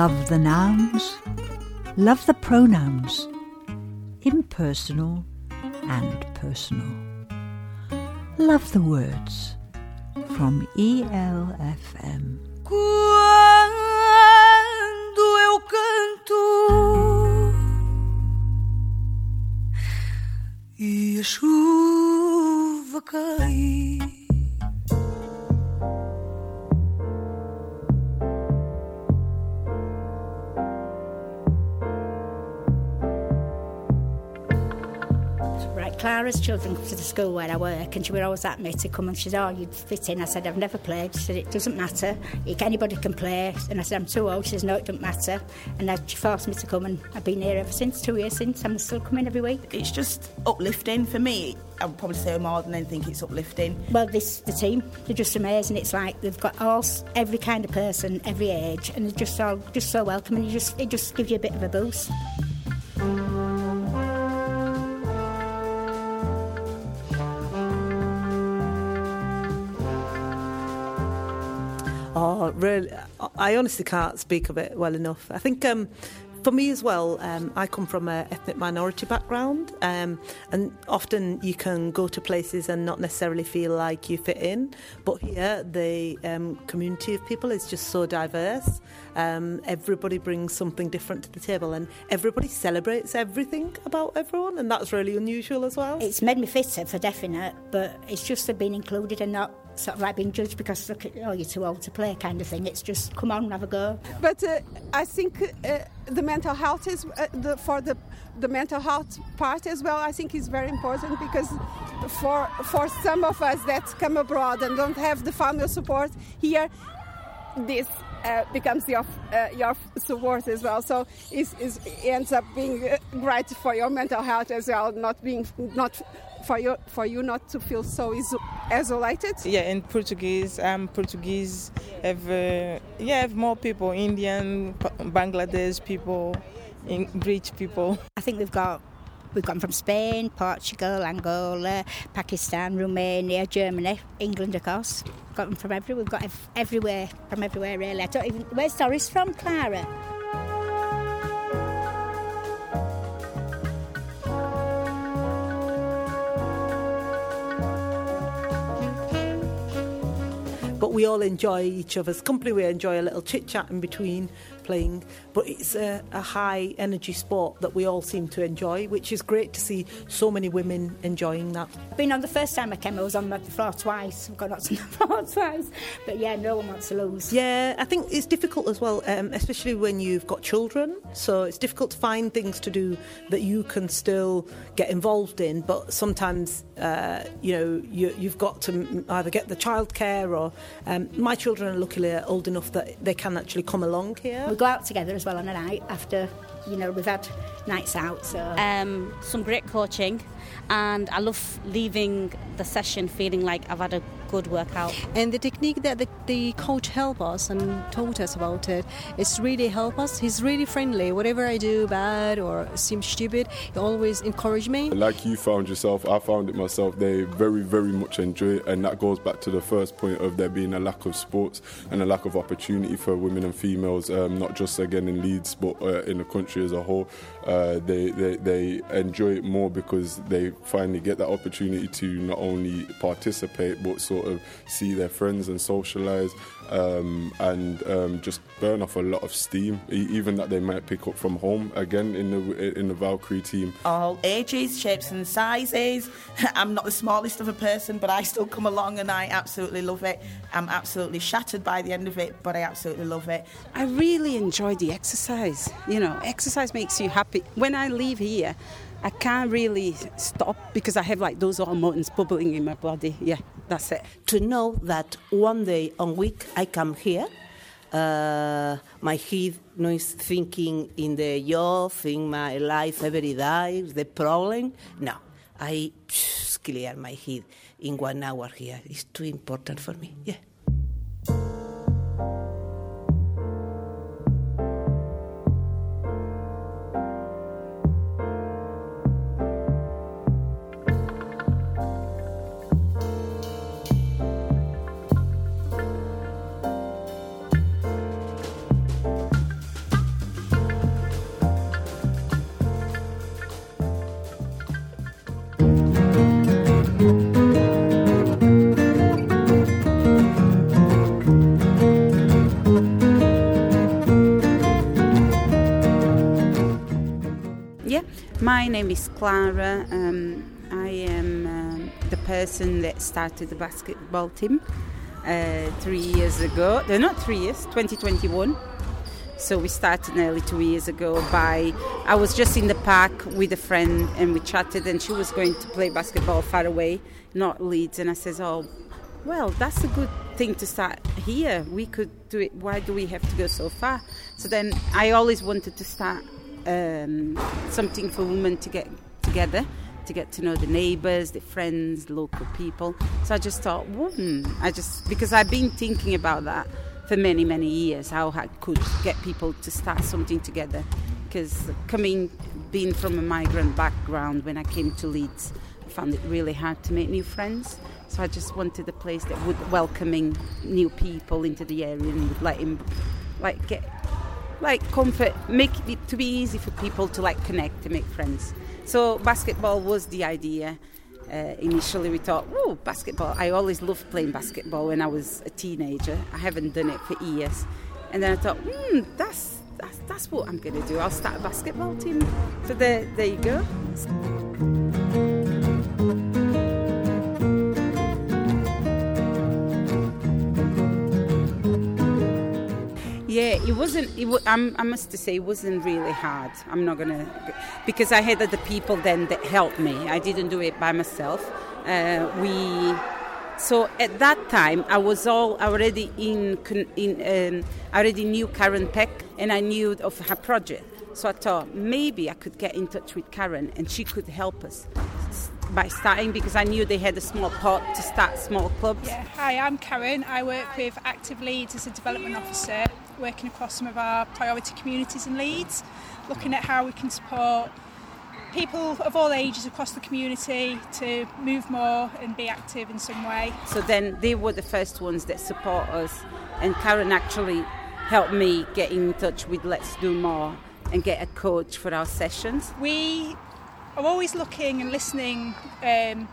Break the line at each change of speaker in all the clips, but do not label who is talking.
Love the nouns, love the pronouns, impersonal and personal. Love the words from ELFM.
Quando eu canto e a chuva.
Clara's children come to the school where I work, and she would always at me to come and she said, Oh, you'd fit in. I said, I've never played. She said, It doesn't matter. Anybody can play. And I said, I'm too old. She says, No, it doesn't matter. And then she forced me to come, and I've been here ever since, two years since. I'm still coming every week.
It's just uplifting for me. I would probably say more than anything, it's uplifting.
Well, this the team, they're just amazing. It's like they've got all every kind of person, every age, and they're just all just so welcoming. You just it just gives you a bit of a boost.
Oh, really? I honestly can't speak of it well enough. I think um, for me as well, um, I come from an ethnic minority background, um, and often you can go to places and not necessarily feel like you fit in. But here, the um, community of people is just so diverse. Um, everybody brings something different to the table, and everybody celebrates everything about everyone, and that's really unusual as well.
It's made me fitter for definite, but it's just being included and not sort of like being judged because look, oh, you're too old to play kind of thing. It's just come on, have a go.
But uh, I think uh, the mental health is uh, the, for the the mental health part as well. I think is very important because for for some of us that come abroad and don't have the family support here, this uh, becomes your uh, your support as well. So it it ends up being uh, great for your mental health as well, not being not for you for you not to feel so isolated.
Yeah, in Portuguese, I'm Portuguese. Have uh, yeah, have more people, Indian, Bangladesh people, rich people.
I think we've got We've gone from Spain, Portugal, Angola, Pakistan, Romania, Germany, England, of course. Got them from everywhere. We've got ev- everywhere, from everywhere, really. I don't even. Where's Doris from, Clara?
But we all enjoy each other's company. We enjoy a little chit chat in between playing, but it's a, a, high energy sport that we all seem to enjoy, which is great to see so many women enjoying that.
Been on the first time I came, I was on the floor twice. I've got knocked on the floor twice, but yeah, no one wants to lose.
Yeah, I think it's difficult as well, um, especially when you've got children. So it's difficult to find things to do that you can still get involved in, but sometimes uh, you know you, have got to either get the childcare or um, my children are luckily old enough that they can actually come along here.
We go out together as well on a night after, you know, we've had nights out. So
um, some great coaching, and I love leaving the session feeling like I've had a good workout.
And the technique that the, the coach helped us and taught us about it, it's really helped us. He's really friendly. Whatever I do bad or seem stupid, he always encourage me.
Like you found yourself, I found it myself. They very, very much enjoy it, and that goes back to the first point of there being a lack of sports and a lack of opportunity for women and females, um, not just again in Leeds, but uh, in the country as a whole. Uh, they, they, they enjoy it more because they finally get that opportunity to not only participate but sort of see their friends and socialize um, and um, just burn off a lot of steam, even that they might pick up from home. Again, in the in the Valkyrie team,
all ages, shapes, and sizes. I'm not the smallest of a person, but I still come along and I absolutely love it. I'm absolutely shattered by the end of it, but I absolutely love it.
I really enjoy the exercise. You know, exercise makes you happy. When I leave here. I can't really stop because I have like those hormones bubbling in my body. Yeah, that's it.
To know that one day a week I come here, uh, my head no is thinking in the job, in my life every day, the problem. No, I psh, clear my head in one hour here. It's too important for me. Yeah.
Name is Clara. Um, I am um, the person that started the basketball team uh, three years ago. No, not three years, 2021. So we started nearly two years ago by I was just in the park with a friend and we chatted and she was going to play basketball far away, not Leeds, and I says, Oh, well, that's a good thing to start here. We could do it. Why do we have to go so far? So then I always wanted to start um, something for women to get together, to get to know the neighbours, the friends, local people. So I just thought, hmm, I just because I've been thinking about that for many many years, how I could get people to start something together. Because coming, being from a migrant background, when I came to Leeds, I found it really hard to make new friends. So I just wanted a place that would welcoming new people into the area and would let him, like get like comfort, make it to be easy for people to like connect to make friends. So basketball was the idea. Uh, initially, we thought, "Oh, basketball!" I always loved playing basketball when I was a teenager. I haven't done it for years, and then I thought, "Hmm, that's that's, that's what I'm going to do. I'll start a basketball team." So there, there you go. It wasn't. It I must say, it wasn't really hard. I'm not gonna because I had other people then that helped me. I didn't do it by myself. Uh, we so at that time I was all already in. in um, I already knew Karen Peck and I knew of her project. So I thought maybe I could get in touch with Karen and she could help us by starting because I knew they had a small pot to start small clubs.
Yeah. Hi, I'm Karen. I work with Active Leeds as a development officer, working across some of our priority communities in Leeds, looking at how we can support people of all ages across the community to move more and be active in some way.
So then they were the first ones that support us, and Karen actually helped me get in touch with Let's Do More and get a coach for our sessions.
We are always looking and listening um,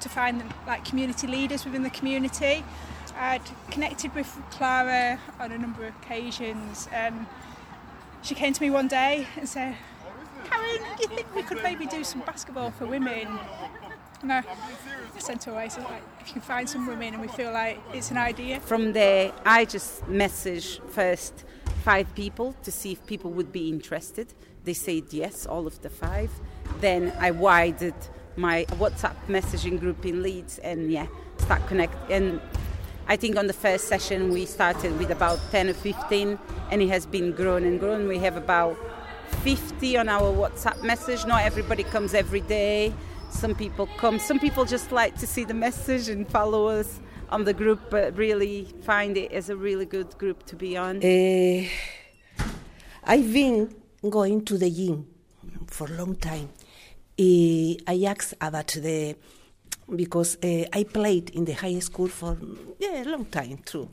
to find like community leaders within the community. I'd connected with Clara on a number of occasions, and she came to me one day and said, "Karen, do you think we could maybe do some basketball for women?" And I, sent her away. So like, if you find some women, and we feel like it's an idea.
From there, I just message first five people to see if people would be interested. They said yes, all of the five. Then I widened my WhatsApp messaging group in Leeds, and yeah, start connect. And I think on the first session we started with about 10 or 15, and it has been grown and grown. We have about 50 on our WhatsApp message. Not everybody comes every day. Some people come. Some people just like to see the message and follow us on the group, but really find it as a really good group to be on.
Uh, I've been going to the gym for a long time. Uh, I asked about the because uh, I played in the high school for yeah a long time too.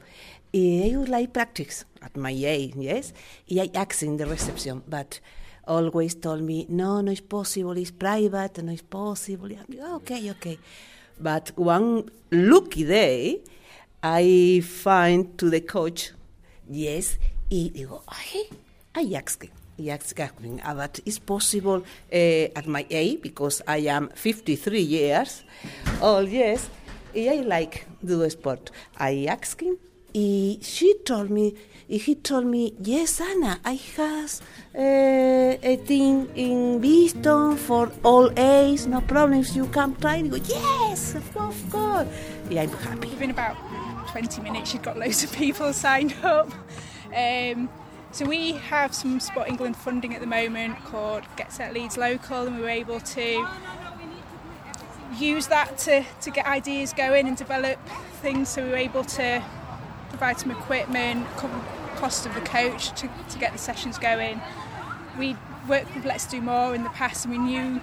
Uh, I would like practice at my age, yes. I asked in the reception, but always told me no, no, it's possible. It's private, no, it's possible. Okay, okay. But one lucky day, I find to the coach, yes, y digo, ay, I asked asked me about is possible uh, at my age because I am 53 years old. Yes, I like do sport. I asked him. He, she told me. He told me, yes, Anna, I has uh, a thing in Beeston for all age, no problems. You can try. I go, yes, of course. of course. Yeah, I'm happy.
Within about 20 minutes, you've got loads of people signed up. Um, so we have some Sport England funding at the moment called Get Set Leeds Local, and we were able to use that to, to get ideas going and develop things. So we were able to provide some equipment, cover cost of the coach to, to get the sessions going. We worked with Let's Do More in the past, and we knew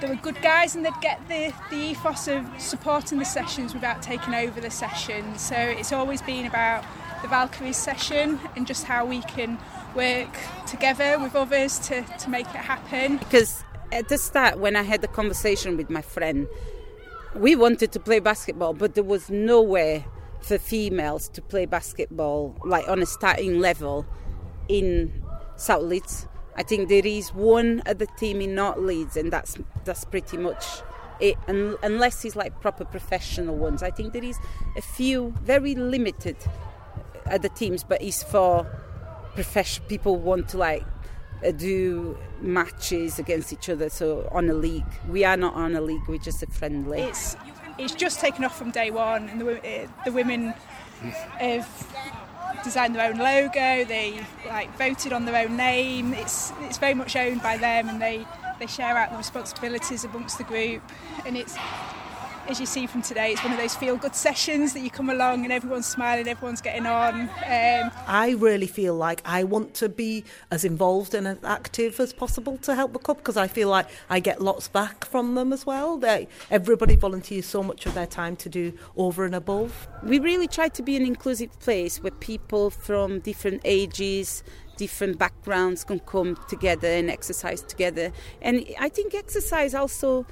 they were good guys and they'd get the, the ethos of supporting the sessions without taking over the sessions. So it's always been about the Valkyries session and just how we can work together with others to, to make it happen.
Because at the start, when I had the conversation with my friend, we wanted to play basketball, but there was nowhere for females to play basketball, like on a starting level in South Leeds. I think there is one other team in North Leeds, and that's that's pretty much it. And, unless it's like proper professional ones, I think there is a few very limited other teams, but it's for professional people want to like uh, do matches against each other. So on a league, we are not on a league; we're just a friendly.
It's it's just taken off from day one, and the, eh, the women have designed their own logo. They like voted on their own name. It's it's very much owned by them, and they they share out the responsibilities amongst the group. And it's as you see from today, it's one of those feel good sessions that you come along and everyone's smiling, everyone's getting on. Um,
I really feel like I want to be as involved and as active as possible to help the club because I feel like I get lots back from them as well. They, everybody volunteers so much of their time to do over and above.
We really try to be an inclusive place where people from different ages, different backgrounds can come together and exercise together. And I think exercise also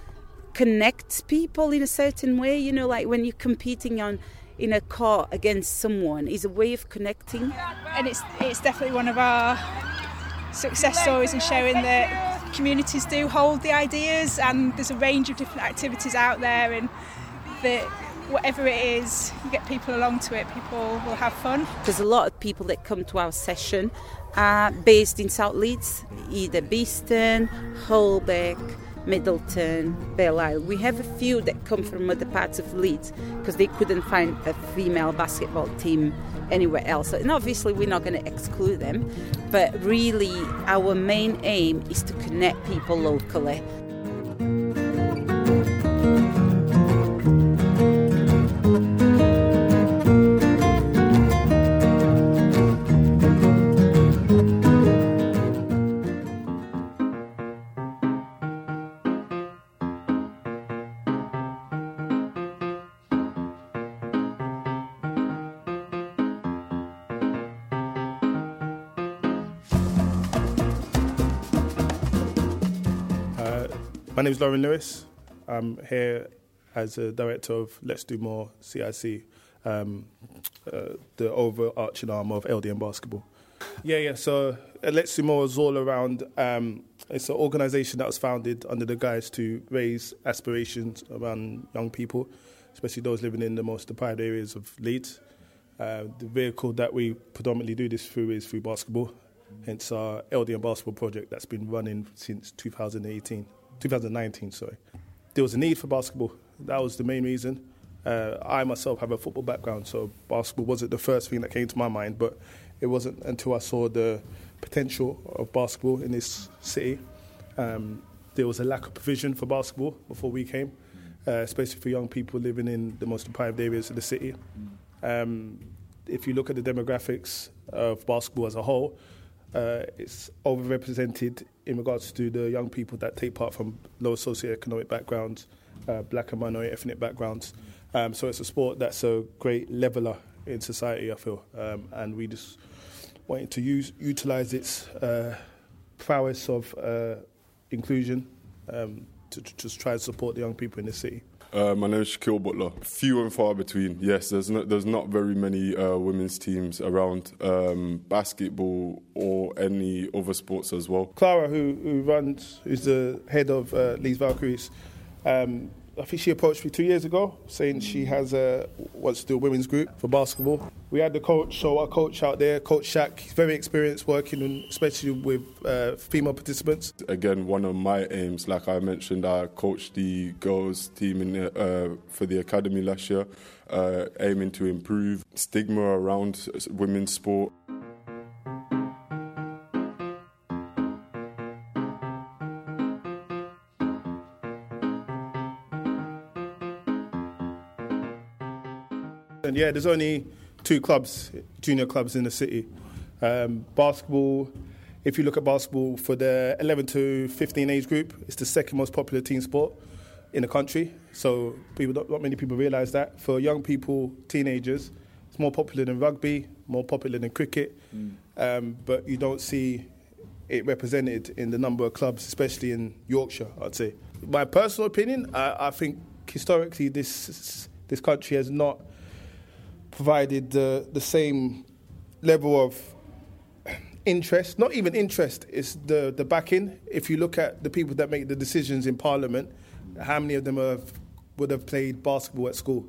connects people in a certain way. You know, like when you're competing on in a car against someone, is a way of connecting.
and it's it's definitely one of our success stories in showing that communities do hold the ideas and there's a range of different activities out there and that whatever it is you get people along to it people will have fun
There's a lot of people that come to our session are based in South Leeds, either Beeston, Holbeck, Middleton, Belle Isle. We have a few that come from other parts of Leeds because they couldn't find a female basketball team anywhere else. And obviously, we're not going to exclude them, but really, our main aim is to connect people locally.
Name is Lauren Lewis. I'm here as a director of Let's Do More CIC, um, uh, the overarching arm of LDN basketball. Yeah, yeah. So uh, Let's Do More is all around. Um, it's an organisation that was founded under the guise to raise aspirations around young people, especially those living in the most deprived areas of Leeds. Uh, the vehicle that we predominantly do this through is through basketball. Hence our LDN basketball project that's been running since 2018, 2019. Sorry, there was a need for basketball. That was the main reason. Uh, I myself have a football background, so basketball wasn't the first thing that came to my mind. But it wasn't until I saw the potential of basketball in this city. Um, there was a lack of provision for basketball before we came, uh, especially for young people living in the most deprived areas of the city. Um, if you look at the demographics of basketball as a whole, uh, it's overrepresented in regards to the young people that take part from low socioeconomic backgrounds, uh, black and minority ethnic backgrounds. Um, so it's a sport that's a great leveler in society, I feel, um, and we just wanted to use utilize its uh, prowess of uh, inclusion um, to, to just try and support the young people in the city.
Uh, my name is Shaquille Butler. Few and far between. Yes, there's not, there's not very many uh, women's teams around um, basketball or any other sports as well.
Clara, who, who runs, who's the head of uh, Leeds Valkyries, um, I think she approached me two years ago saying she has a wants to do a women's group for basketball. We had the coach, so our coach out there, Coach Shaq, he's very experienced working, in, especially with uh, female participants.
Again, one of my aims, like I mentioned, I coached the girls team in uh, for the academy last year, uh, aiming to improve stigma around women's sport.
And yeah, there's only two clubs, junior clubs in the city. Um, basketball, if you look at basketball for the 11 to 15 age group, it's the second most popular team sport in the country. So people, not, not many people realise that. For young people, teenagers, it's more popular than rugby, more popular than cricket, um, but you don't see it represented in the number of clubs, especially in Yorkshire, I'd say. My personal opinion, I, I think historically this this country has not provided the, the same level of interest, not even interest, it's the, the backing. If you look at the people that make the decisions in Parliament, how many of them have, would have played basketball at school?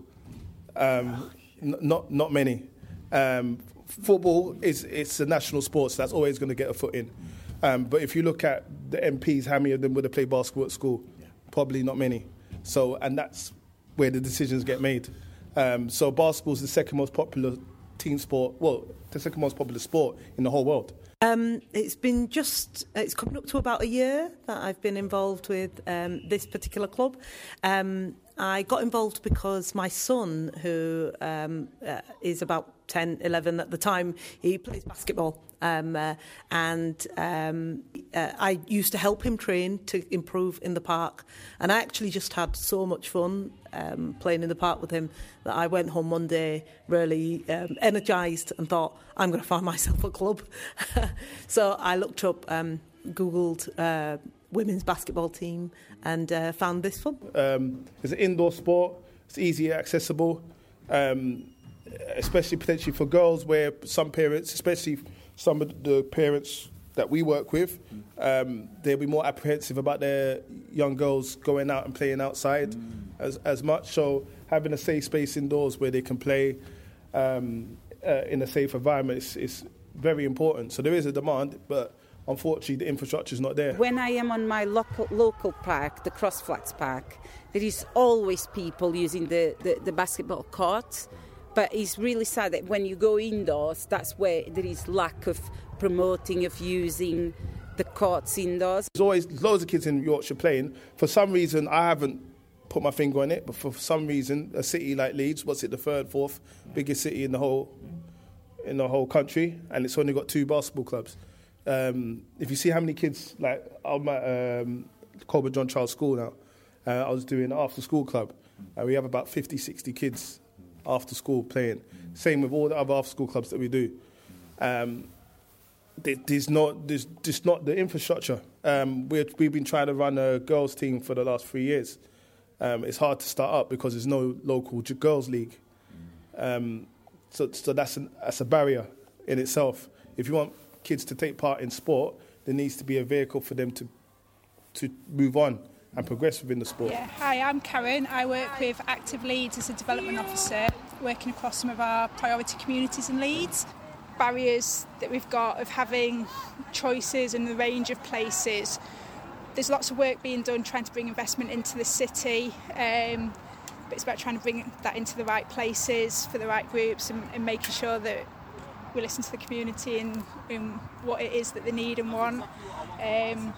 Um, n- not, not many. Um, football is it's a national sport, so that's always going to get a foot in. Um, but if you look at the MPs, how many of them would have played basketball at school? Probably not many. So, and that's where the decisions get made. Um, so, basketball is the second most popular team sport. Well, the second most popular sport in the whole world.
Um, it's been just, it's coming up to about a year that I've been involved with um, this particular club. Um, I got involved because my son, who um, uh, is about 10, 11 at the time, he plays basketball. Um, uh, and um, uh, I used to help him train to improve in the park. And I actually just had so much fun um, playing in the park with him that I went home one day really um, energised and thought, I'm going to find myself a club. so I looked up, um, Googled uh, women's basketball team and uh, found this one.
Um, it's an indoor sport. It's easy accessible, um, especially potentially for girls, where some parents, especially some of the parents that we work with, um, they'll be more apprehensive about their young girls going out and playing outside as, as much. So having a safe space indoors where they can play um, uh, in a safe environment is, is very important. So there is a demand, but unfortunately the infrastructure is not there.
When I am on my local, local park, the Cross Flats Park, there is always people using the, the, the basketball court. But it's really sad that when you go indoors, that's where there is lack of promoting, of using the courts indoors.
There's always loads of kids in Yorkshire playing. For some reason, I haven't put my finger on it, but for some reason, a city like Leeds, what's it, the third, fourth biggest city in the whole in the whole country, and it's only got two basketball clubs. Um, if you see how many kids, like I'm at um, Cockburn John Charles School now, uh, I was doing after school club, and we have about 50, 60 kids after school playing. Same with all the other after school clubs that we do. Um, there's not there's just not the infrastructure. Um, we're, we've been trying to run a girls team for the last three years. Um, it's hard to start up because there's no local girls league. Um, so so that's an, that's a barrier in itself. If you want kids to take part in sport, there needs to be a vehicle for them to to move on and progress within the sport.
Yeah, hi, I'm Karen. I work with Active Leeds as a development officer, working across some of our priority communities in Leeds. Barriers that we've got of having choices and the range of places. There's lots of work being done trying to bring investment into the city, um, but it's about trying to bring that into the right places for the right groups and, and making sure that we listen to the community and, and what it is that they need and want. Um,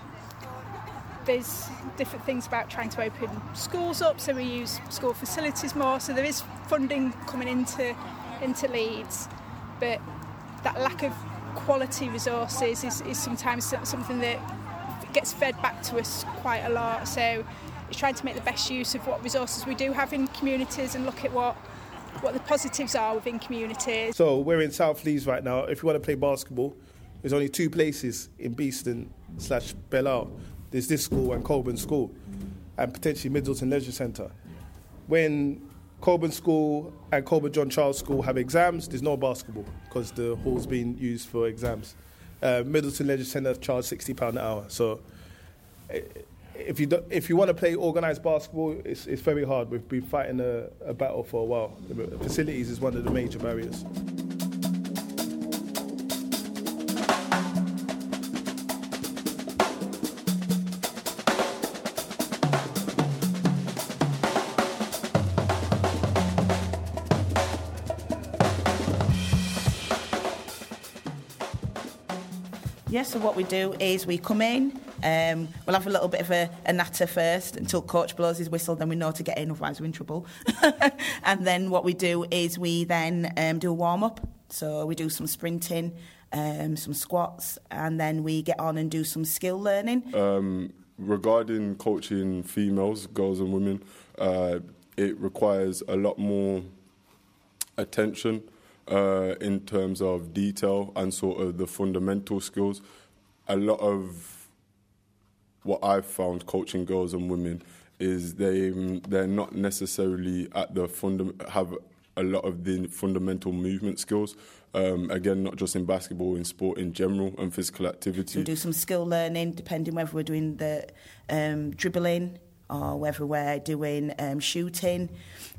there's different things about trying to open schools up, so we use school facilities more. So there is funding coming into into Leeds, but that lack of quality resources is, is sometimes something that gets fed back to us quite a lot. So it's trying to make the best use of what resources we do have in communities and look at what what the positives are within communities.
So we're in South Leeds right now. If you want to play basketball, there's only two places in Beeston slash Belle There's this school and Cockburn School, and potentially Middleton Leisure Centre. When Cockburn School and Cockburn John Charles School have exams, there's no basketball because the hall's being used for exams. Uh, Middleton Leisure Centre charge sixty pound an hour. So eh, if you do, if you want to play organised basketball, it's, it's very hard. We've been fighting a, a battle for a while. Facilities is one of the major barriers.
Yeah, so what we do is we come in, um, we'll have a little bit of a, a natter first until coach blows his whistle, then we know to get in, otherwise we're in trouble. and then what we do is we then um, do a warm up. So we do some sprinting, um, some squats, and then we get on and do some skill learning.
Um, regarding coaching females, girls and women, uh, it requires a lot more attention uh, in terms of detail and sort of the fundamental skills. A lot of what I've found coaching girls and women is they they're not necessarily at the funda- have a lot of the fundamental movement skills. Um, again, not just in basketball, in sport in general, and physical activity.
So we do some skill learning, depending whether we're doing the um, dribbling or whether we're doing um, shooting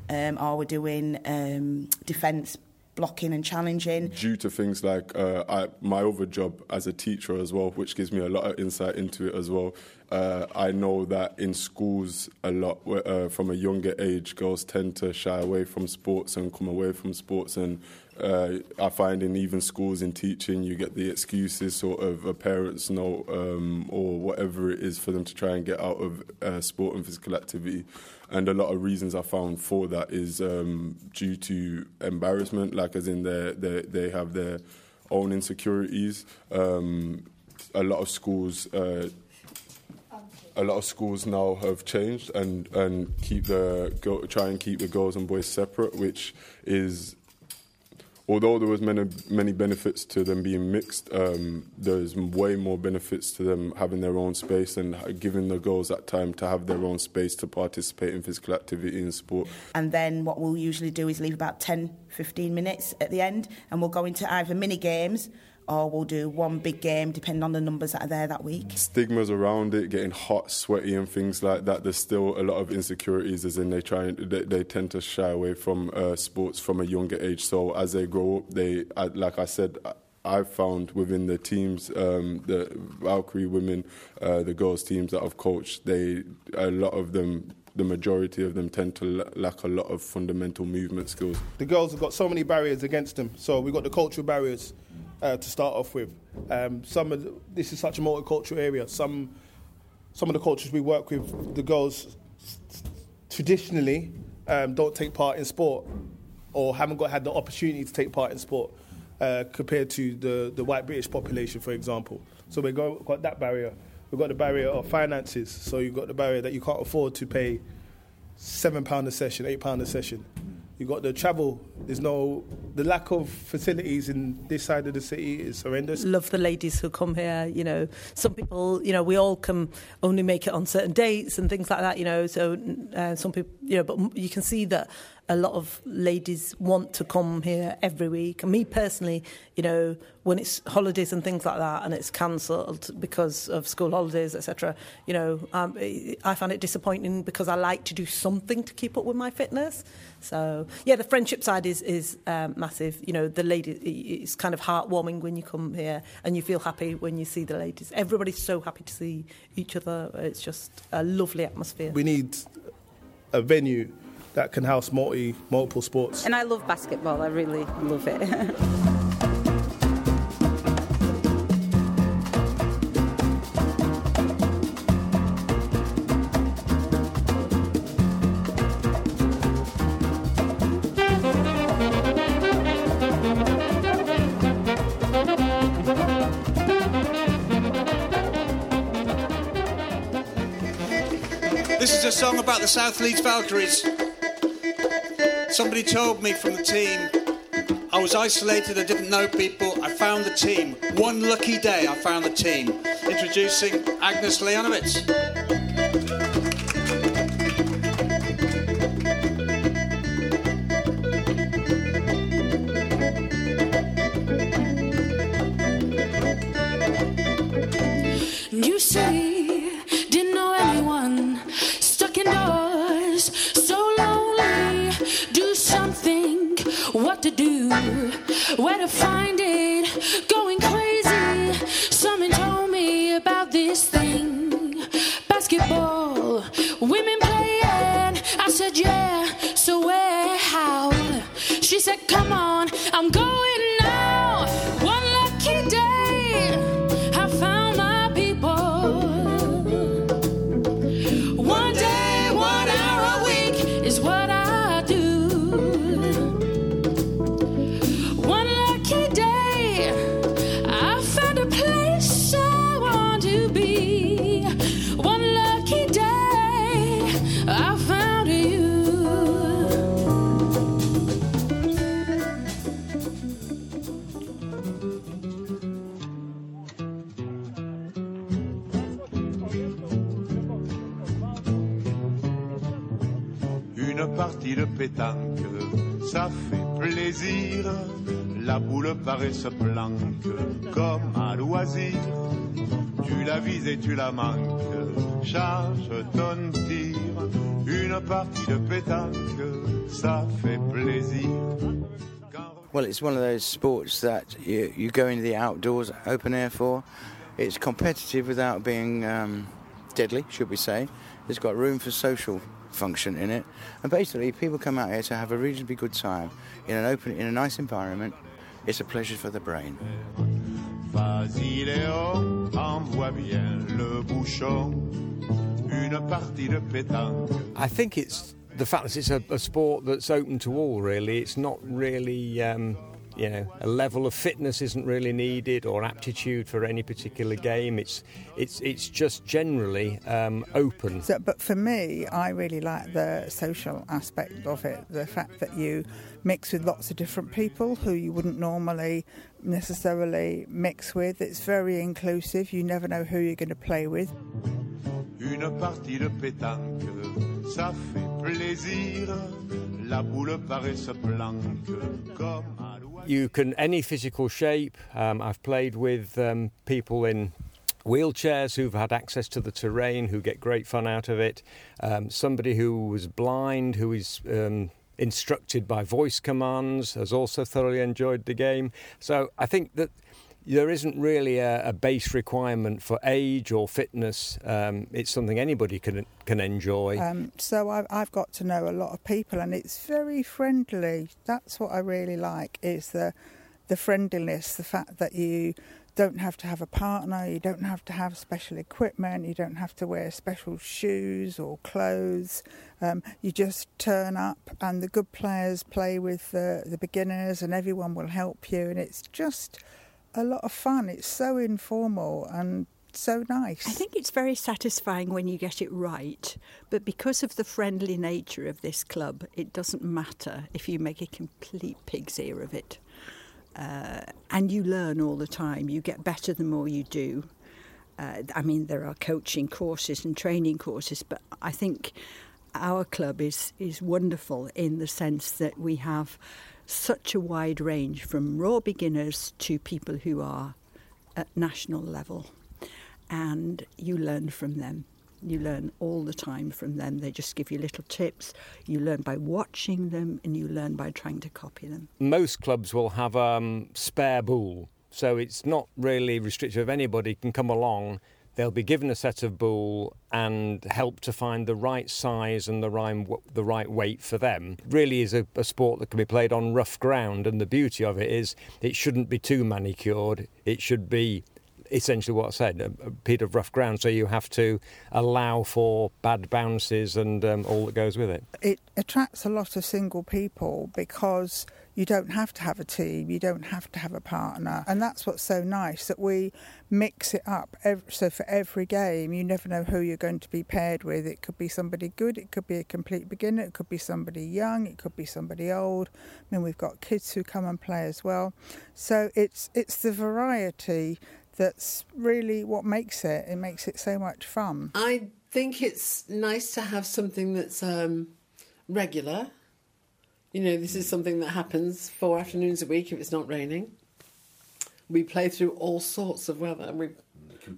um, or we're doing um, defence blocking and challenging.
Due to things like uh, I, my other job as a teacher as well, which gives me a lot of insight into it as well. Uh, I know that in schools, a lot uh, from a younger age, girls tend to shy away from sports and come away from sports. And uh, I find in even schools in teaching, you get the excuses sort of parents know um, or whatever it is for them to try and get out of uh, sport and physical activity. And a lot of reasons I found for that is um, due to embarrassment, like as in they they have their own insecurities. Um, a lot of schools. Uh, a lot of schools now have changed and, and keep the go, try and keep the girls and boys separate, which is although there was many many benefits to them being mixed, um, there's way more benefits to them having their own space and giving the girls that time to have their own space to participate in physical activity and sport.
And then what we'll usually do is leave about 10, 15 minutes at the end, and we'll go into either mini games or we'll do one big game depending on the numbers that are there that week.
Stigmas around it, getting hot, sweaty, and things like that. There's still a lot of insecurities, as in they try and they, they tend to shy away from uh, sports from a younger age. So as they grow up, they, like I said. I've found within the teams, um, the Valkyrie women, uh, the girls teams that I've coached, they a lot of them the majority of them tend to lack a lot of fundamental movement skills.
The girls have got so many barriers against them. So we've got the cultural barriers uh, to start off with. Um, some of the, this is such a multicultural area. Some some of the cultures we work with, the girls traditionally um, don't take part in sport or haven't got had the opportunity to take part in sport uh, compared to the, the white British population, for example. So we've got, got that barrier. We've got the barrier of finances. So you've got the barrier that you can't afford to pay seven pound a session, eight pound a session. You got the travel. There's no the lack of facilities in this side of the city is horrendous.
Love the ladies who come here. You know, some people, you know, we all can only make it on certain dates and things like that. You know, so uh, some people, you know, but you can see that a lot of ladies want to come here every week. And me personally, you know, when it's holidays and things like that, and it's cancelled because of school holidays, etc. You know, um, I find it disappointing because I like to do something to keep up with my fitness. So yeah, the friendship side is is um, massive. You know, the ladies, it's kind of heartwarming when you come here, and you feel happy when you see the ladies. Everybody's so happy to see each other. It's just a lovely atmosphere.
We need a venue that can house multi multiple sports.
And I love basketball. I really love it.
This is a song about the South Leeds Valkyries. Somebody told me from the team I was isolated, I didn't know people. I found the team. One lucky day, I found the team. Introducing Agnes Leonowitz.
De pétanque, ça fait plaisir. La boule paraît se planque comme loisir. Tu la vises et tu la manques, charge ton tir. Une partie de pétanque, ça fait plaisir.
Well, it's one of those sports that you, you go into the outdoors, open air for. It's competitive without being um, deadly, should we say. It's got room for social function in it, and basically people come out here to have a reasonably good time in an open, in a nice environment. It's a pleasure for the brain.
Vas-y Léo, envoie bien le bouchon. Une partie de pétanque.
I think it's the fact that it's a, a sport that's open to all. Really, it's not really. Um, you know, a level of fitness isn't really needed or aptitude for any particular game. It's it's it's just generally um, open.
So, but for me, I really like the social aspect of it. The fact that you mix with lots of different people who you wouldn't normally necessarily mix with. It's very inclusive. You never know who you're going to play with.
Une partie de pétanque, ça fait plaisir. La boule paraît se planque comme à
You can any physical shape. Um, I've played with um, people in wheelchairs who've had access to the terrain who get great fun out of it. Um, somebody who was blind who is um, instructed by voice commands has also thoroughly enjoyed the game. So I think that there isn't really a, a, base requirement for age or fitness. Um, it's something anybody can can enjoy.
Um, so I've, I've got to know a lot of people, and it's very friendly. That's what I really like is the the friendliness, the fact that you don't have to have a partner, you don't have to have special equipment, you don't have to wear special shoes or clothes. Um, you just turn up, and the good players play with the, the beginners, and everyone will help you, and it's just a lot of fun. It's so informal and so nice.
I think it's very satisfying when you get it right, but because of the friendly nature of this club, it doesn't matter if you make a complete pig's ear of it. Uh, and you learn all the time. You get better the more you do. Uh, I mean, there are coaching courses and training courses, but I think our club is is wonderful in the sense that we have such a wide range from raw beginners to people who are at national level. And you learn from them. You learn all the time from them. They just give you little tips. You learn by watching them and you learn by trying to copy them.
Most clubs will have a um, spare boules, so it's not really restrictive. Anybody can come along they'll be given a set of boules and help to find the right size and the right, the right weight for them. Really is a, a, sport that can be played on rough ground, and the beauty of it is it shouldn't be too manicured. It should be essentially what I said, a, a bit of rough ground. So you have to allow for bad bounces and um, all that goes with it.
It attracts a lot of single people because you don't have to have a team, you don't have to have a partner, and that's what's so nice that we mix it up. So for every game, you never know who you're going to be paired with. It could be somebody good, it could be a complete beginner, it could be somebody young, it could be somebody old. I mean, we've got kids who come and play as well. So it's it's the variety that's really what makes it. It makes it so much fun.
I think it's nice to have something that's um, regular. You know, this is something that happens four afternoons a week if it's not raining. We play through all sorts of weather. We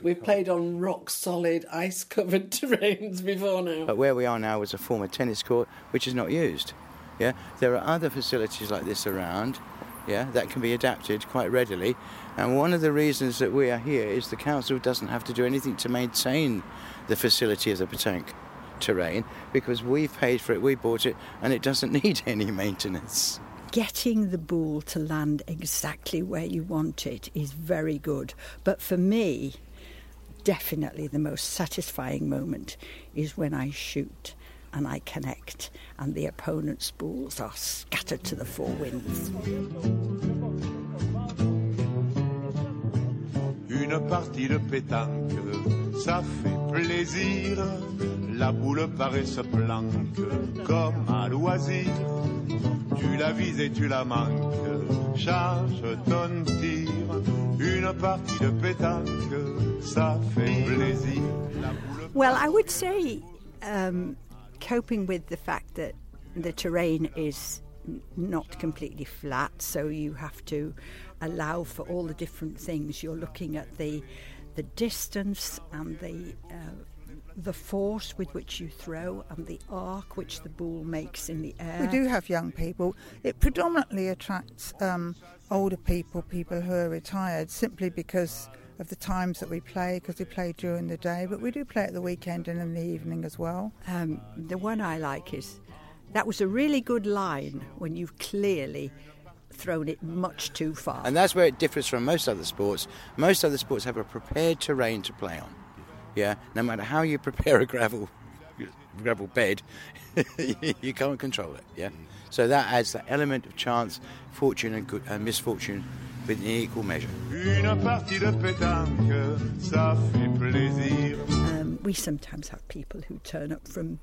We've played on rock solid, ice covered terrains before now.
But where we are now is a former tennis court which is not used. Yeah, there are other facilities like this around, yeah, that can be adapted quite readily. And one of the reasons that we are here is the council doesn't have to do anything to maintain the facility of the petanque terrain because we've paid for it, we bought it, and it doesn't need any maintenance.
Getting the ball to land exactly where you want it is very good. But for me, definitely the most satisfying moment is when I shoot and I connect, and the opponent's balls are scattered to the four winds.
Une partie de pétanque, ça fait plaisir. La boule paraît se planque comme à loisir. Tu la vises et tu la manques, charge ton tir. Une partie de pétanque, ça fait plaisir.
Well, I would say um, coping with the fact that the terrain is not completely flat, so you have to allow for all the different things. You're looking at the the distance and the uh, the force with which you throw and the arc which the ball makes in the air.
We do have young people. It predominantly attracts um, older people, people who are retired, simply because of the times that we play, because we play during the day, but we do play at the weekend and in the evening as well.
Um, the one I like is that was a really good line when you've clearly thrown it much too far.
And that's where it differs from most other sports. Most other sports have a prepared terrain to play on. Yeah, no matter how you prepare a gravel gravel bed, you can't control it. Yeah, so that adds that element of chance, fortune, and, good, and misfortune within equal measure.
Une partie de pétanque, ça fait plaisir.
Um, we sometimes have people who turn up from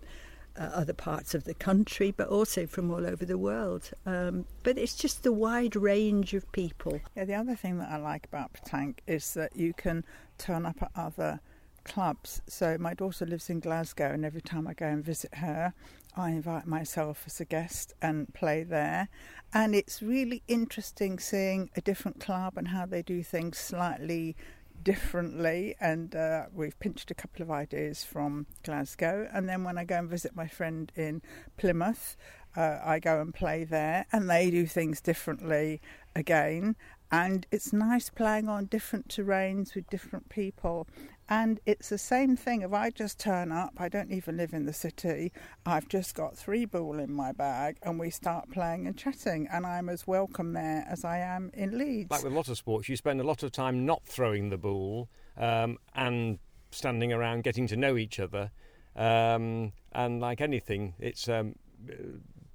uh, other parts of the country, but also from all over the world. Um, but it's just the wide range of people.
Yeah, the other thing that I like about Petanque is that you can turn up at other clubs. So my daughter lives in Glasgow, and every time I go and visit her, I invite myself as a guest and play there. And it's really interesting seeing a different club and how they do things slightly differently. And uh, we've pinched a couple of ideas from Glasgow. And then when I go and visit my friend in Plymouth, uh, I go and play there, and they do things differently again. And it's nice playing on different terrains with different people. And it's the same thing. If I just turn up, I don't even live in the city, I've just got three ball in my bag, and we start playing and chatting, and I'm as welcome there as I am in Leeds.
Like with a lot of sports, you spend a lot of time not throwing the ball um, and standing around getting to know each other. Um, and like anything, it's um,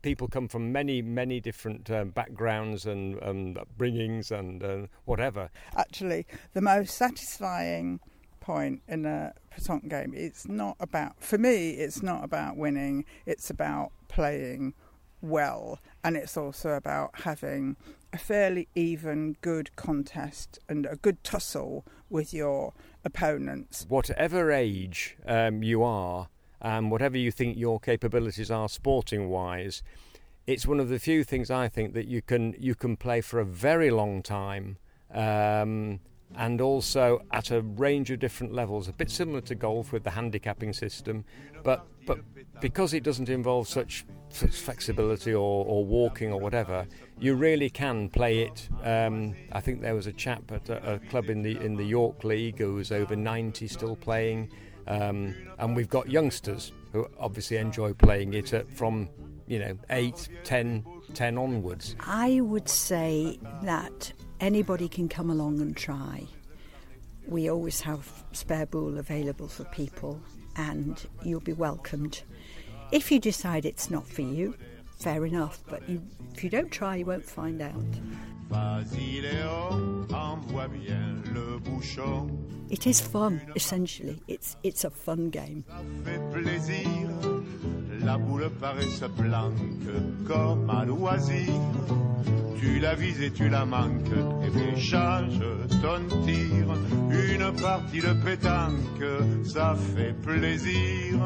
people come from many, many different um, backgrounds and um, upbringings and uh, whatever.
Actually, the most satisfying point in a petanque game, it's not about, for me, it's not about winning, it's about playing well, and it's also about having a fairly even, good contest and a good tussle with your opponents.
Whatever age um, you are, and whatever you think your capabilities are sporting wise, it's one of the few things I think that you can you can play for a very long time. Um, and also at a range of different levels, a bit similar to golf with the handicapping system, but but because it doesn't involve such, flexibility or, or walking or whatever, you really can play it. Um, I think there was a chap at a, a, club in the in the York League who was over 90 still playing, um, and we've got youngsters who obviously enjoy playing it at, from you know 8, 10, 10 onwards.
I would say that anybody can come along and try. We always have spare ball available for people, and you'll be welcomed. If you decide it's not for you, fair enough, but you, if you don't try, you won't find out. It is fun, essentially. It's, it's a fun game.
La boule paraît se planque comme à loisir. Tu la vises et tu la manques, et change ton tir. Une partie de pétanque, ça fait plaisir.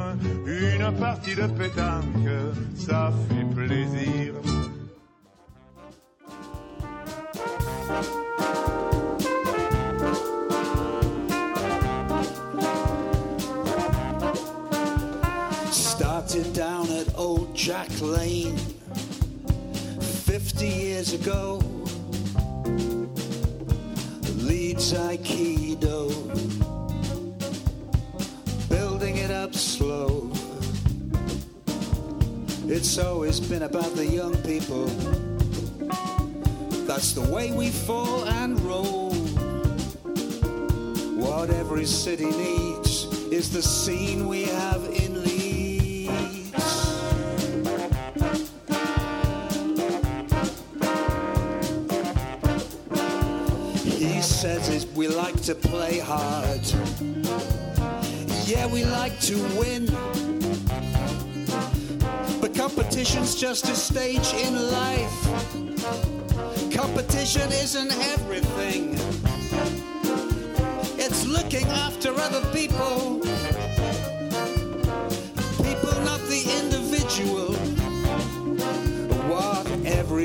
Une partie de pétanque, ça fait plaisir.
Started down at Old Jack Lane 50 years ago. Leeds Aikido, building it up slow. It's always been about the young people. That's the way we fall and roll. What every city needs is the scene we have in says is we like to play hard. Yeah, we like to win. But competition's just a stage in life. Competition isn't everything. It's looking after other people.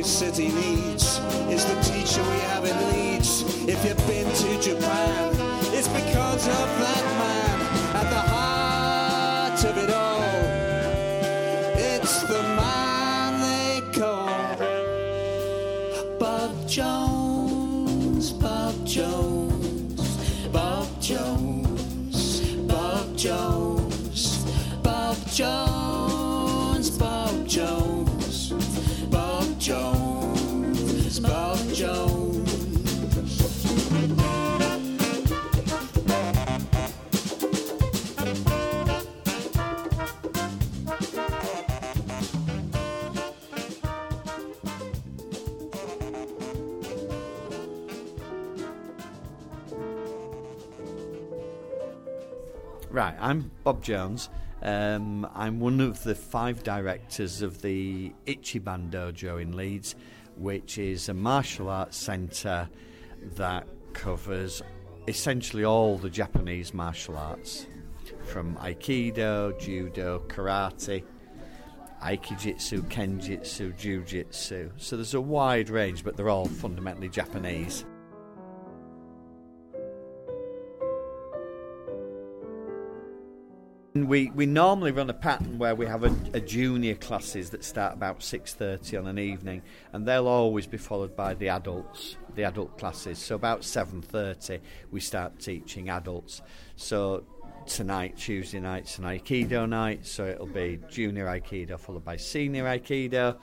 City needs is the teacher we have in Leeds. If you've been to Japan, it's because of that man at the heart of it all. It's the man they call Bob Jones, Bob Jones, Bob Jones, Bob Jones, Bob Jones,
Right, I'm Bob Jones. Um, I'm one of the five directors of the Ichiban Dojo in Leeds, which is a martial arts centre that covers essentially all the Japanese martial arts, from Aikido, Judo, Karate, Aikijitsu, Kenjutsu, Jiu-Jitsu. So there's a wide range, but they're all fundamentally Japanese. We we normally run a pattern where we have a, a junior classes that start about six thirty on an evening, and they'll always be followed by the adults, the adult classes. So about seven thirty, we start teaching adults. So tonight, Tuesday night's an Aikido night, so it'll be junior Aikido followed by senior Aikido.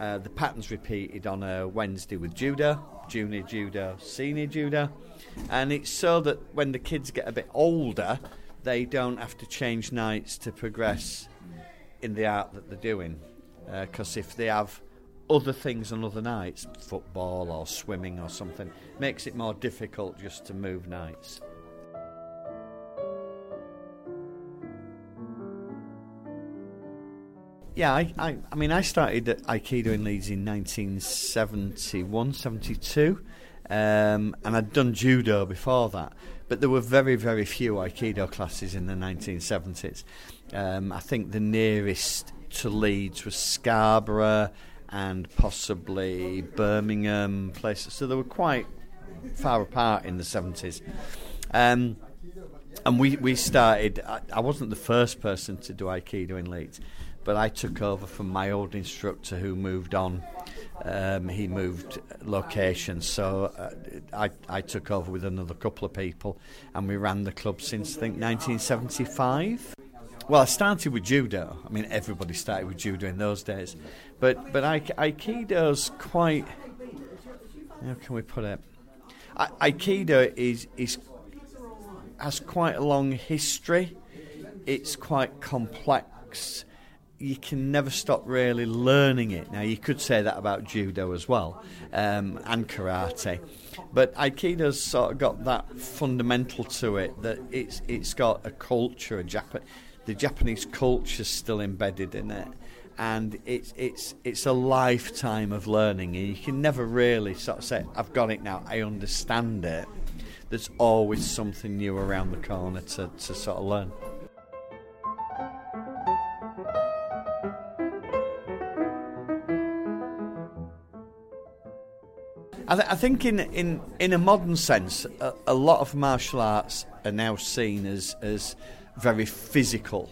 Uh, the pattern's repeated on a Wednesday with judo, junior judo, senior judo, and it's so that when the kids get a bit older, they don't have to change nights to progress in the art that they're doing. Because if they have other things on other nights, football or swimming or something, makes it more difficult just to move nights. Yeah, I, I, I mean, I started at Aikido in Leeds in 1971, 72, um, and I'd done judo before that. But there were very, very few Aikido classes in the 1970s. Um, I think the nearest to Leeds was Scarborough and possibly Birmingham places. So they were quite far apart in the 70s. Um, and we, we started, I, I wasn't the first person to do Aikido in Leeds, but I took over from my old instructor who moved on. Um, he moved locations, so uh, I, I took over with another couple of people, and we ran the club since I think 1975. Well, I started with judo. I mean, everybody started with judo in those days, but but Aikido's quite. How can we put it? Aikido is is has quite a long history. It's quite complex you can never stop really learning it. Now, you could say that about judo as well, um, and karate, but Aikido's sort of got that fundamental to it that it's it's got a culture, a Jap- the Japanese culture's still embedded in it, and it's it's it's a lifetime of learning, and you can never really sort of say, "I've got it now, I understand it." There's always something new around the corner to, to sort of learn. I, th- I think in, in, in a modern sense, a, a, lot of martial arts are now seen as, as very physical,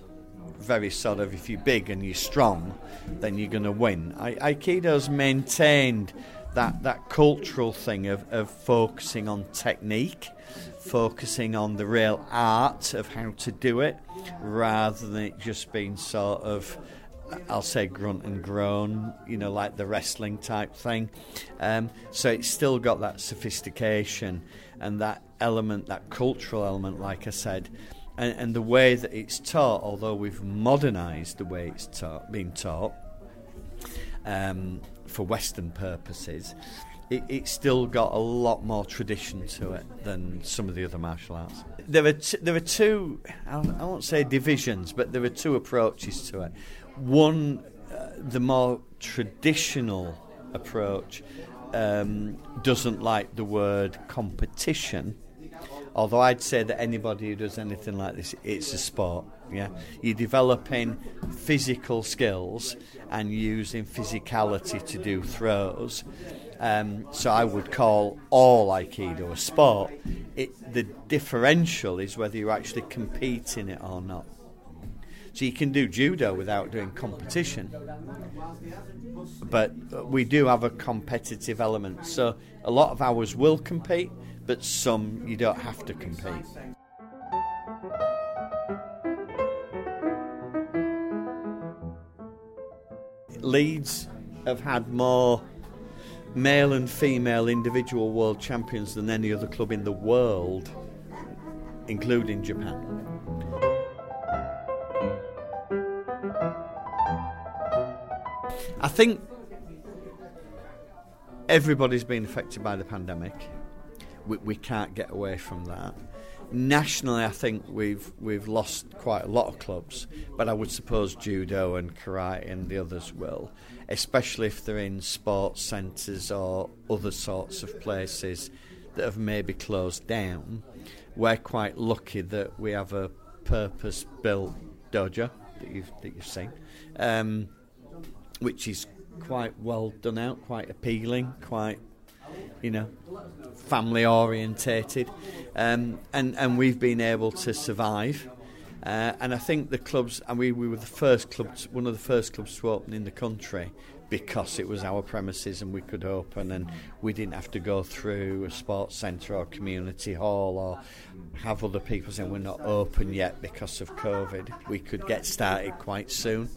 very sort of if you're big and you're strong, then you're going to win. I, Aikido's maintained that, that cultural thing of, of focusing on technique, focusing on the real art of how to do it, rather than it just being sort of I'll say grunt and groan, you know, like the wrestling type thing. Um, so it's still got that sophistication and that element, that cultural element, like I said. And, and the way that it's taught, although we've modernised the way it's taught, being taught um, for Western purposes, it, it's still got a lot more tradition to it than some of the other martial arts. There are t- there are two, I won't say divisions, but there are two approaches to it. One, uh, the more traditional approach um, doesn't like the word competition, although I'd say that anybody who does anything like this, it's a sport. Yeah, you're developing physical skills and using physicality to do throws. Um, so I would call all Aikido a sport. It, the differential is whether you actually compete in it or not. So you can do judo without doing competition, but uh, we do have a competitive element. So a lot of ours will compete, but some you don't have to compete. Leeds have had more male and female individual world champions than any other club in the world, including Japan. I think everybody's been affected by the pandemic. We, we can't get away from that. Nationally, I think we've we've lost quite a lot of clubs, but I would suppose judo and karate and the others will, especially if they're in sports centres or other sorts of places that have maybe closed down. We're quite lucky that we have a purpose-built dojo that you've that you've seen, um, which is quite well done out, quite appealing, quite you know, family orientated, um, and and we've been able to survive. Uh, and I think the clubs, and we, we were the first clubs, one of the first clubs to open in the country because it was our premises and we could open and we didn't have to go through a sports centre or community hall or have other people saying we're not open yet because of COVID. We could get started quite soon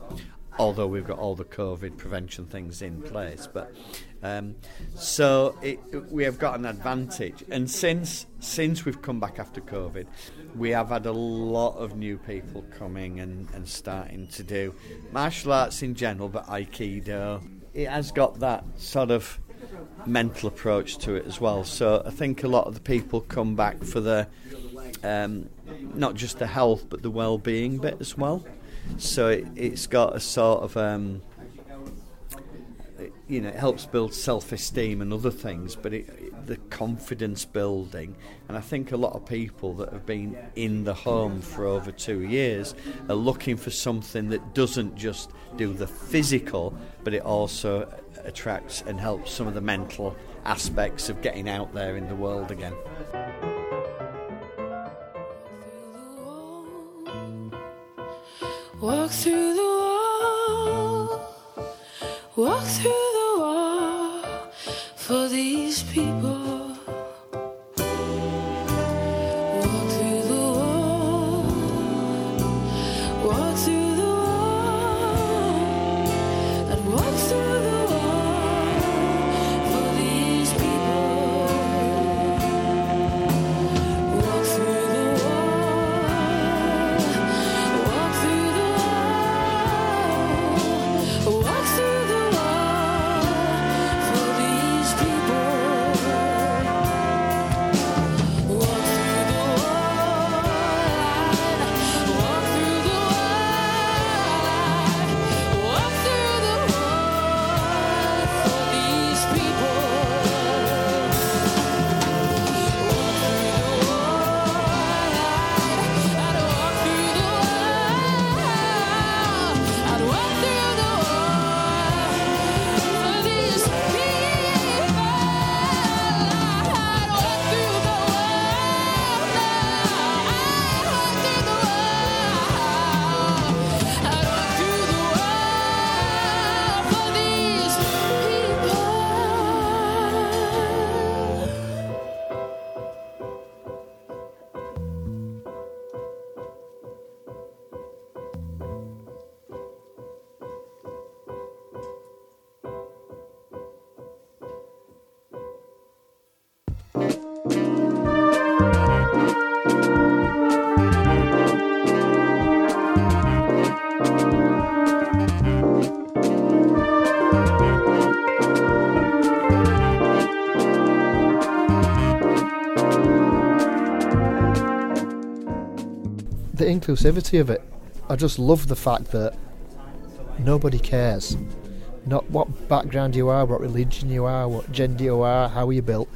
although we've got all the COVID prevention things in place. But um, so it, we have got an advantage, and since since we've come back after COVID, we have had a lot of new people coming and, and starting to do martial arts in general, but Aikido. It has got that sort of mental approach to it as well. So I think a lot of the people come back for the um, not just the health but the well-being bit as well. So it, it's got a sort of um, you know, it helps build self-esteem and other things, but it, it, the confidence building. And I think a lot of people that have been in the home for over two years are looking for something that doesn't just do the physical, but it also attracts and helps some of the mental aspects of getting out there in the world again.
Walk through the wall, walk through the wall for these people.
Inclusivity of it. I just love the fact that nobody cares. Not what background you are, what religion you are, what gender you are, how you built.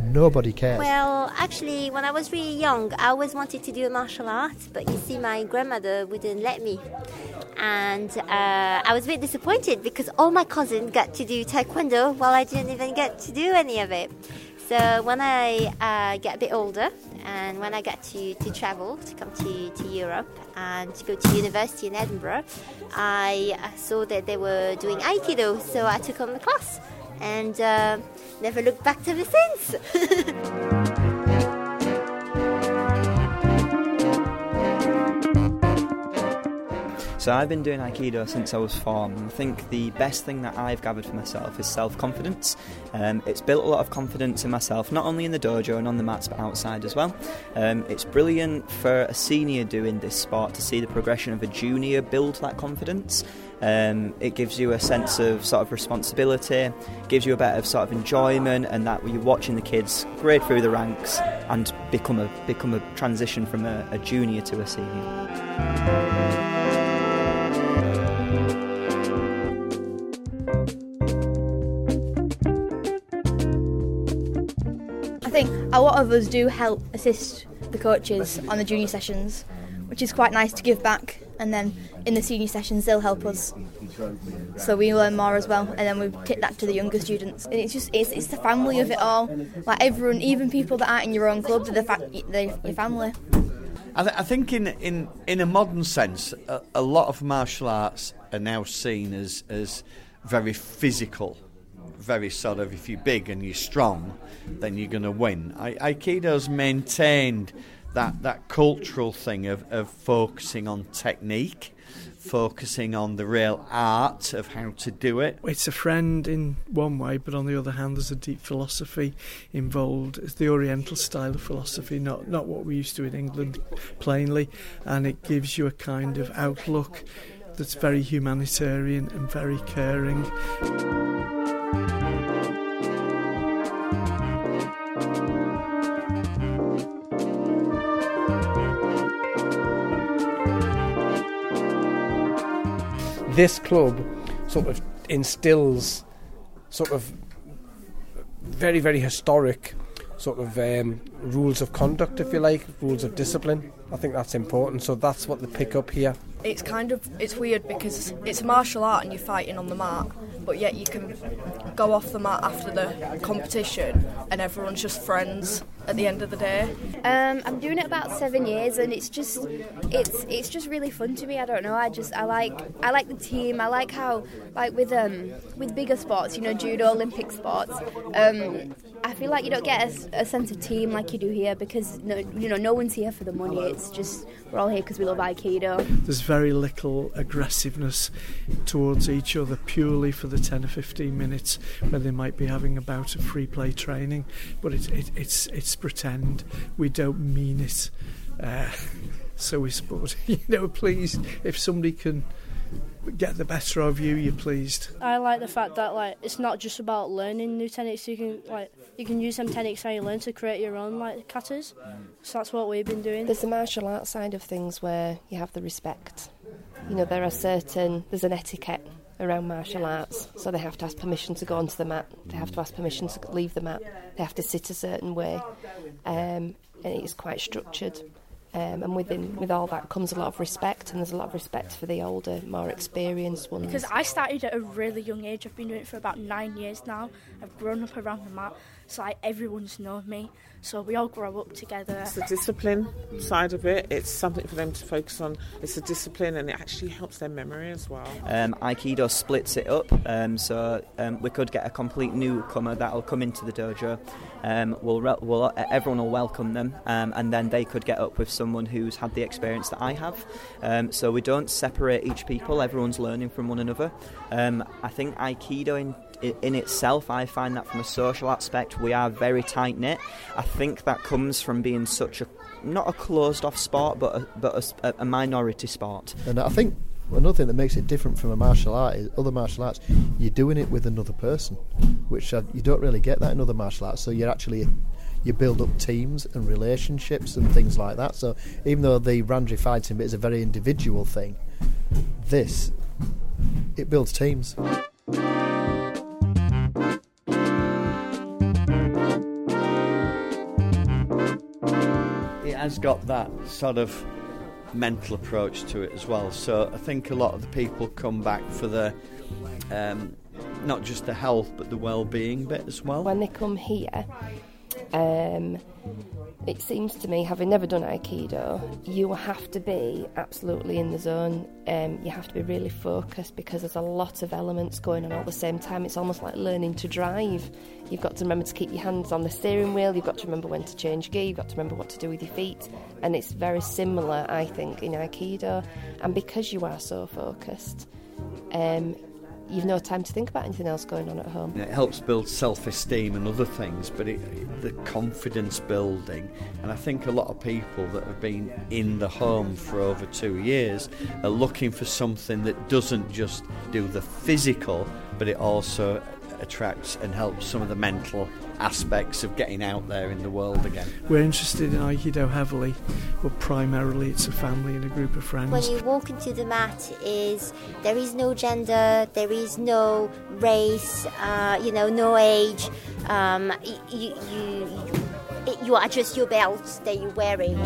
Nobody cares.
Well, actually, when I was really young, I always wanted to do a martial art, but you see, my grandmother wouldn't let me. And uh, I was a bit disappointed because all my cousins got to do taekwondo while I didn't even get to do any of it. So when I uh, get a bit older and when I got to, to travel, to come to, to Europe and to go to university in Edinburgh, I saw that they were doing Aikido, so I took on the class and uh, never looked back ever since.
So I've been doing Aikido since I was four. And I think the best thing that I've gathered for myself is self-confidence. Um, it's built a lot of confidence in myself, not only in the dojo and on the mats, but outside as well. Um, it's brilliant for a senior doing this sport to see the progression of a junior build that confidence. Um, it gives you a sense of sort of responsibility, gives you a bit of sort of enjoyment, and that you're watching the kids grade through the ranks and become a become a transition from a, a junior to a senior.
A lot of us do help assist the coaches on the junior sessions, which is quite nice to give back. And then in the senior sessions, they'll help us, so we learn more as well. And then we take that to the younger students. And it's just it's, it's the family of it all. Like everyone, even people that aren't in your own club, they're, the fa- they're your family.
I, th- I think in in in a modern sense, a, a lot of martial arts are now seen as as very physical, very sort of if you're big and you're strong, then you're going to win. I, Aikido's maintained that that cultural thing of, of focusing on technique. Focusing on the real art of how to do it.
It's a friend in one way, but on the other hand, there's a deep philosophy involved. It's the Oriental style of philosophy, not not what we used to in England, plainly, and it gives you a kind of outlook that's very humanitarian and very caring.
This club sort of instills sort of very, very historic sort of um, rules of conduct, if you like, rules of discipline. I think that's important. So that's what they pick up here.
It's kind of it's weird because it's martial art and you're fighting on the mat, but yet you can go off the mat after the competition and everyone's just friends at the end of the day.
Um, I'm doing it about seven years, and it's just it's it's just really fun to me. I don't know. I just I like I like the team. I like how like with um with bigger sports, you know, judo, Olympic sports. Um, I feel like you don't get a, a sense of team like you do here because no, you know no one's here for the money. It's just we're all here because we love Aikido.
There's very little aggressiveness towards each other purely for the 10 or 15 minutes where they might be having a bout of free play training, but it, it, it's it's pretend. We don't mean it. Uh, so we support. You know, please, if somebody can get the better of you, you're pleased.
I like the fact that like it's not just about learning new techniques. You can like you can use them techniques that you learn to create your own like katas. So that's what we've been doing.
There's the martial arts side of things where you have the respect. You know, there are certain there's an etiquette around martial arts, so they have to ask permission to go onto the mat. They have to ask permission to leave the mat. They have to sit a certain way, um, and it is quite structured. Um, and within with all that comes a lot of respect, and there's a lot of respect for the older, more experienced ones.
Because I started at a really young age. I've been doing it for about nine years now. I've grown up around the mat, so like everyone's known me. So we all grow up together.
It's the discipline side of it. It's something for them to focus on. It's a discipline, and it actually helps their memory as well.
Um, Aikido splits it up, um, so um, we could get a complete newcomer that'll come into the dojo. Um, we'll, re- we'll, everyone will welcome them, um, and then they could get up with someone who's had the experience that I have. Um, so we don't separate each people. Everyone's learning from one another. Um, I think Aikido in in itself, I find that from a social aspect, we are very tight knit. I think that comes from being such a not a closed off sport, but a, but a, a minority sport.
And I think another thing that makes it different from a martial art is other martial arts you're doing it with another person which I, you don't really get that in other martial arts. So you're actually you build up teams and relationships and things like that. So even though the randori fighting bit is a very individual thing this it builds teams.
It has got that sort of mental approach to it as well. So I think a lot of the people come back for the um, not just the health but the well-being bit as well.
When they come here, um, it seems to me, having never done Aikido, you have to be absolutely in the zone. Um, you have to be really focused because there's a lot of elements going on at the same time. It's almost like learning to drive. You've got to remember to keep your hands on the steering wheel, you've got to remember when to change gear, you've got to remember what to do with your feet. And it's very similar, I think, in Aikido. And because you are so focused, um, you've no time to think about anything else going on at home.
It helps build self-esteem and other things, but it, the confidence building. And I think a lot of people that have been in the home for over two years are looking for something that doesn't just do the physical, but it also attracts and helps some of the mental aspects of getting out there in the world again.
We're interested in Aikido heavily, but primarily it's a family and a group of friends.
When you walk into the mat, is there is no gender, there is no race, uh, you know, no age. Um, you, you, you, you are just your belt that you're wearing.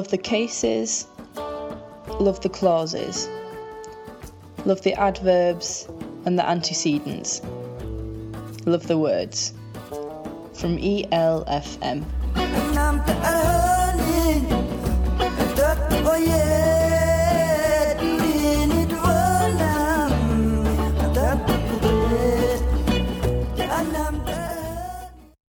Love the cases, love the clauses, love the adverbs and the antecedents, love the words. From ELFM.